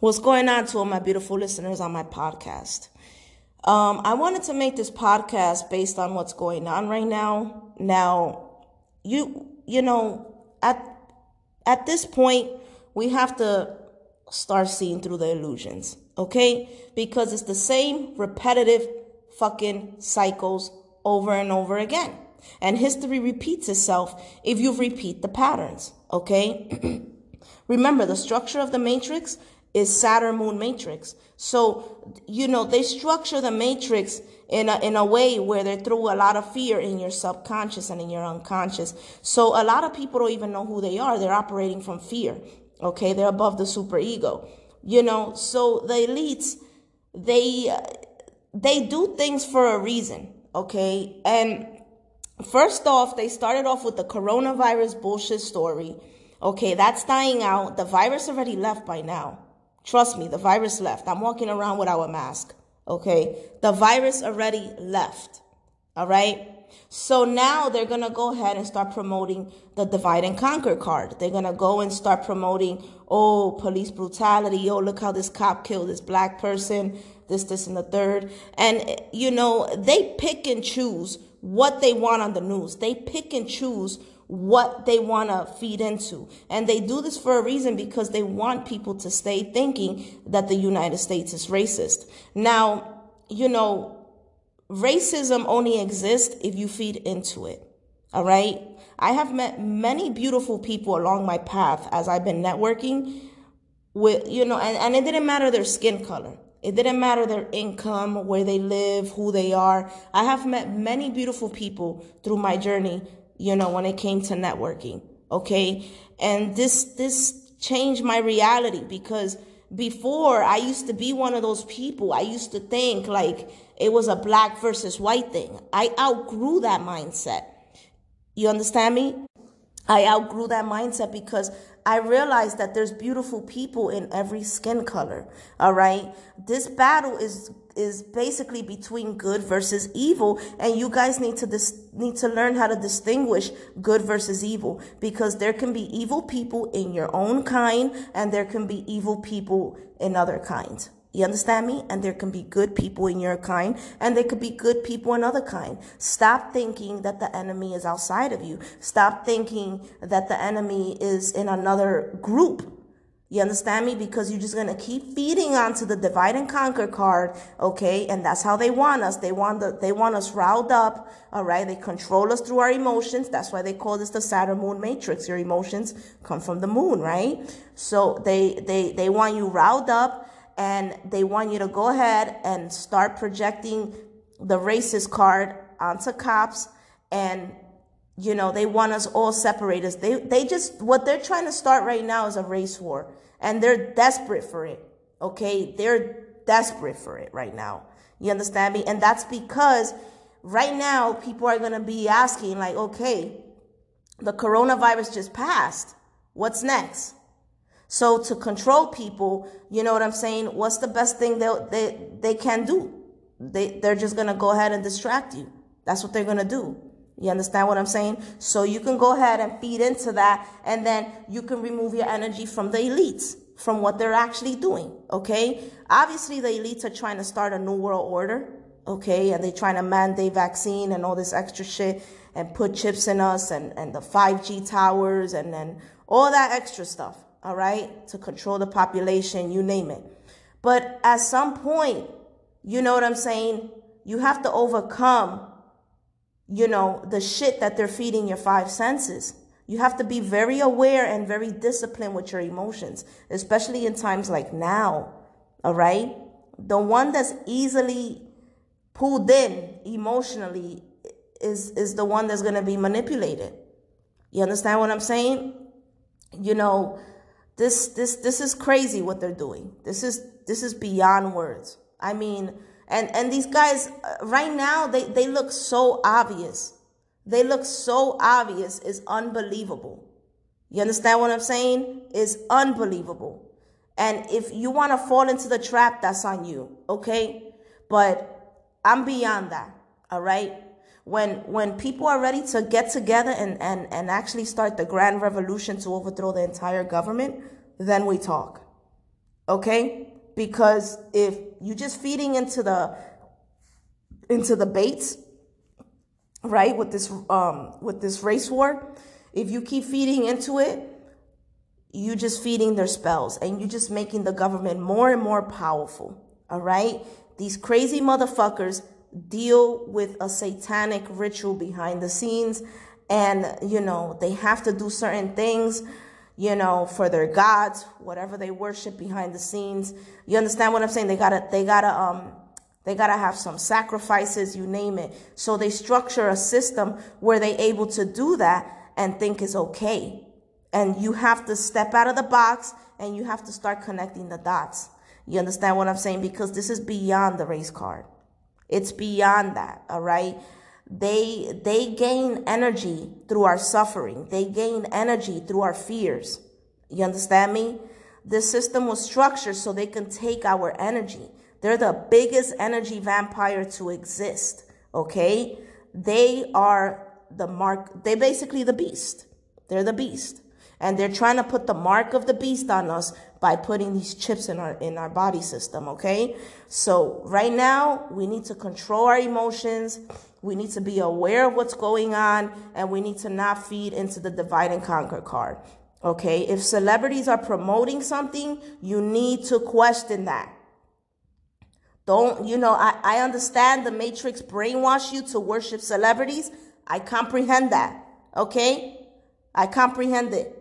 What's going on to all my beautiful listeners on my podcast? Um, I wanted to make this podcast based on what's going on right now. Now, you you know, at at this point, we have to start seeing through the illusions, okay? Because it's the same repetitive fucking cycles over and over again. And history repeats itself if you repeat the patterns, okay? Remember, the structure of the matrix is Saturn moon matrix. So, you know, they structure the matrix in a, in a way where they throw a lot of fear in your subconscious and in your unconscious. So a lot of people don't even know who they are. They're operating from fear. Okay. They're above the super ego, you know, so the elites, they, they do things for a reason. Okay. And first off, they started off with the coronavirus bullshit story. Okay. That's dying out. The virus already left by now. Trust me, the virus left. I'm walking around without a mask. Okay. The virus already left. All right. So now they're going to go ahead and start promoting the divide and conquer card. They're going to go and start promoting, oh, police brutality. Oh, look how this cop killed this black person, this, this, and the third. And, you know, they pick and choose what they want on the news. They pick and choose what they want to feed into. And they do this for a reason because they want people to stay thinking that the United States is racist. Now, you know, racism only exists if you feed into it. All right. I have met many beautiful people along my path as I've been networking with, you know, and, and it didn't matter their skin color. It didn't matter their income, where they live, who they are. I have met many beautiful people through my journey you know, when it came to networking. Okay. And this, this changed my reality because before I used to be one of those people. I used to think like it was a black versus white thing. I outgrew that mindset. You understand me? I outgrew that mindset because I realized that there's beautiful people in every skin color. All right. This battle is is basically between good versus evil and you guys need to dis- need to learn how to distinguish good versus evil because there can be evil people in your own kind and there can be evil people in other kinds you understand me? And there can be good people in your kind, and there could be good people in other kind. Stop thinking that the enemy is outside of you. Stop thinking that the enemy is in another group. You understand me? Because you're just going to keep feeding onto the divide and conquer card, okay? And that's how they want us. They want the, they want us riled up, all right? They control us through our emotions. That's why they call this the Saturn moon matrix. Your emotions come from the moon, right? So they, they, they want you riled up and they want you to go ahead and start projecting the racist card onto cops and you know they want us all separated they they just what they're trying to start right now is a race war and they're desperate for it okay they're desperate for it right now you understand me and that's because right now people are going to be asking like okay the coronavirus just passed what's next so to control people, you know what I'm saying? What's the best thing they they they can do? They they're just gonna go ahead and distract you. That's what they're gonna do. You understand what I'm saying? So you can go ahead and feed into that, and then you can remove your energy from the elites, from what they're actually doing. Okay? Obviously, the elites are trying to start a new world order. Okay, and they're trying to mandate vaccine and all this extra shit and put chips in us and, and the 5G towers and then all that extra stuff all right, to control the population, you name it. But at some point, you know what I'm saying? You have to overcome, you know, the shit that they're feeding your five senses. You have to be very aware and very disciplined with your emotions, especially in times like now, all right? The one that's easily pulled in emotionally is, is the one that's going to be manipulated. You understand what I'm saying? You know, this this this is crazy what they're doing. This is this is beyond words. I mean, and and these guys uh, right now they they look so obvious. They look so obvious. It's unbelievable. You understand what I'm saying? It's unbelievable. And if you want to fall into the trap, that's on you, okay? But I'm beyond that, all right? When when people are ready to get together and, and, and actually start the grand revolution to overthrow the entire government, then we talk. Okay? Because if you're just feeding into the into the baits, right, with this um with this race war, if you keep feeding into it, you're just feeding their spells and you're just making the government more and more powerful. All right? These crazy motherfuckers deal with a satanic ritual behind the scenes and you know they have to do certain things you know for their gods whatever they worship behind the scenes. You understand what i'm saying? They gotta they gotta um they gotta have some sacrifices you name it. So they structure a system where they able to do that and think is okay. And you have to step out of the box and you have to start connecting the dots. You understand what i'm saying? Because this is beyond the race card. It's beyond that, all right? They they gain energy through our suffering. They gain energy through our fears. You understand me? This system was structured so they can take our energy. They're the biggest energy vampire to exist, okay? They are the mark, they basically the beast. They're the beast. And they're trying to put the mark of the beast on us by putting these chips in our in our body system, okay? So right now, we need to control our emotions. We need to be aware of what's going on and we need to not feed into the divide and conquer card. Okay? If celebrities are promoting something, you need to question that. Don't, you know, I, I understand the Matrix brainwash you to worship celebrities. I comprehend that. Okay? I comprehend it.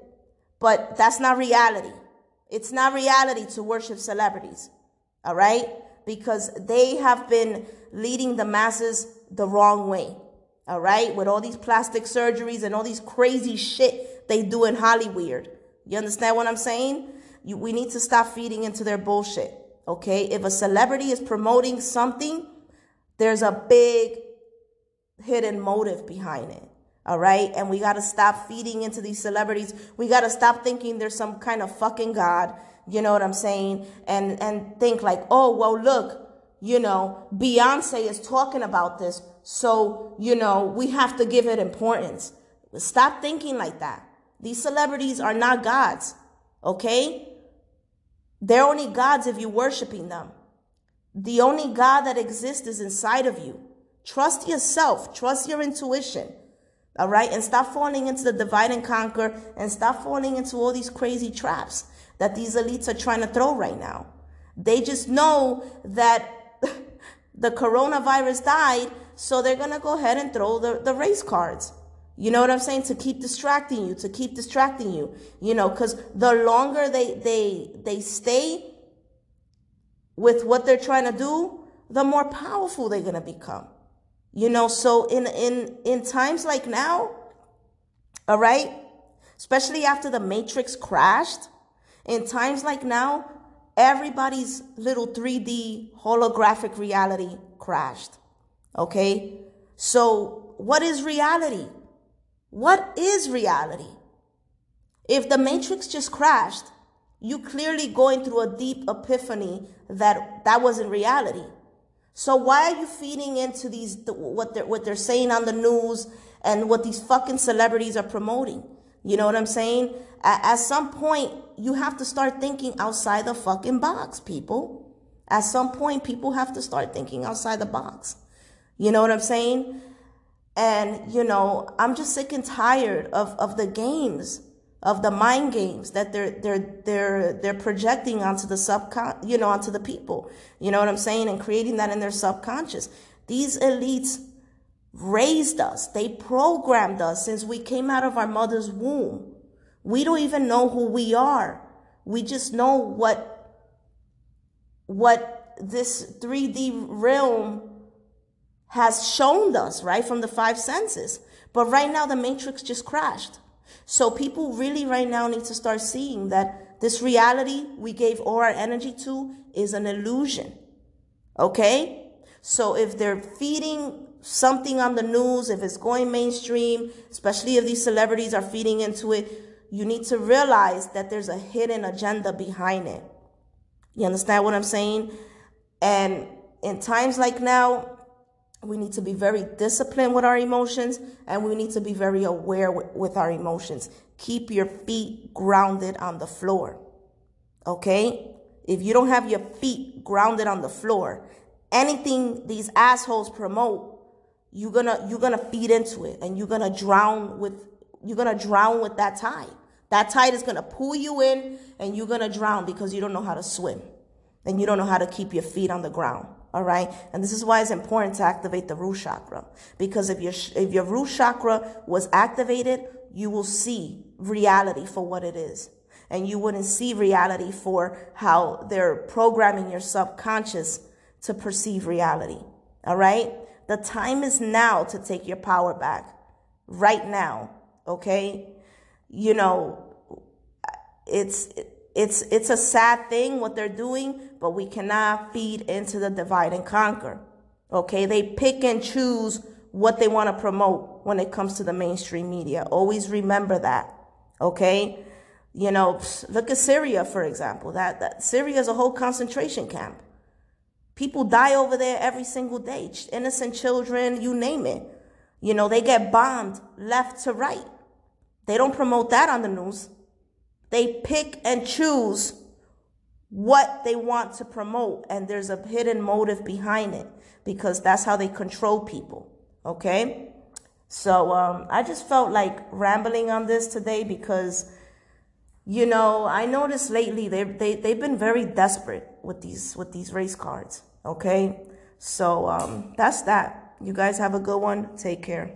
But that's not reality. It's not reality to worship celebrities, all right? Because they have been leading the masses the wrong way, all right? With all these plastic surgeries and all these crazy shit they do in Hollywood. You understand what I'm saying? You, we need to stop feeding into their bullshit, okay? If a celebrity is promoting something, there's a big hidden motive behind it. All right. And we got to stop feeding into these celebrities. We got to stop thinking there's some kind of fucking God. You know what I'm saying? And, and think like, oh, well, look, you know, Beyonce is talking about this. So, you know, we have to give it importance. Stop thinking like that. These celebrities are not gods. Okay. They're only gods if you're worshiping them. The only God that exists is inside of you. Trust yourself. Trust your intuition. All right. And stop falling into the divide and conquer and stop falling into all these crazy traps that these elites are trying to throw right now. They just know that the coronavirus died. So they're going to go ahead and throw the, the race cards. You know what I'm saying? To keep distracting you, to keep distracting you, you know, cause the longer they, they, they stay with what they're trying to do, the more powerful they're going to become. You know, so in in in times like now, all right, especially after the matrix crashed, in times like now, everybody's little 3D holographic reality crashed. Okay? So, what is reality? What is reality? If the matrix just crashed, you clearly going through a deep epiphany that that wasn't reality. So why are you feeding into these what they're what they're saying on the news and what these fucking celebrities are promoting? You know what I'm saying? At, some point, you have to start thinking outside the fucking box, people. At some point, people have to start thinking outside the box. You know what I'm saying? And, you know, I'm just sick and tired of, of the games of the mind games that they're they're they're they're projecting onto the subcon you know onto the people you know what i'm saying and creating that in their subconscious these elites raised us. They programmed us since we came out of our mother's womb. We don't even know who we are. We just know what what this 3d realm has shown us right from the five senses. But right now the matrix just crashed. So people really right now need to start seeing that this reality we gave all our energy to is an illusion. Okay? So if they're feeding something on the news, if it's going mainstream, especially if these celebrities are feeding into it, you need to realize that there's a hidden agenda behind it. You understand what I'm saying? And in times like now, we need to be very disciplined with our emotions and we need to be very aware with, with, our emotions. Keep your feet grounded on the floor. Okay? if you don't have your feet grounded on the floor, anything these assholes promote, you're gonna you're gonna feed into it and you're gonna drown with you're gonna drown with that tide. That tide is gonna pull you in and you're gonna drown because you don't know how to swim and you don't know how to keep your feet on the ground. All right. And this is why it's important to activate the root chakra. Because if your, if your root chakra was activated, you will see reality for what it is. And you wouldn't see reality for how they're programming your subconscious to perceive reality. All right. The time is now to take your power back. Right now. Okay. You know, it's, it's, it's a sad thing what they're doing, but we cannot feed into the divide and conquer. Okay. They pick and choose what they want to promote when it comes to the mainstream media. Always remember that. Okay. You know, look at Syria, for example. That, that Syria is a whole concentration camp. People die over there every single day. Innocent children, you name it. You know, they get bombed left to right. They don't promote that on the news. They pick and choose what they want to promote, and there's a hidden motive behind it because that's how they control people. Okay? So um, I just felt like rambling on this today because, you know, I noticed lately they they they've been very desperate with these with these race cards. Okay, so um, that's that. You guys have a good one. Take care.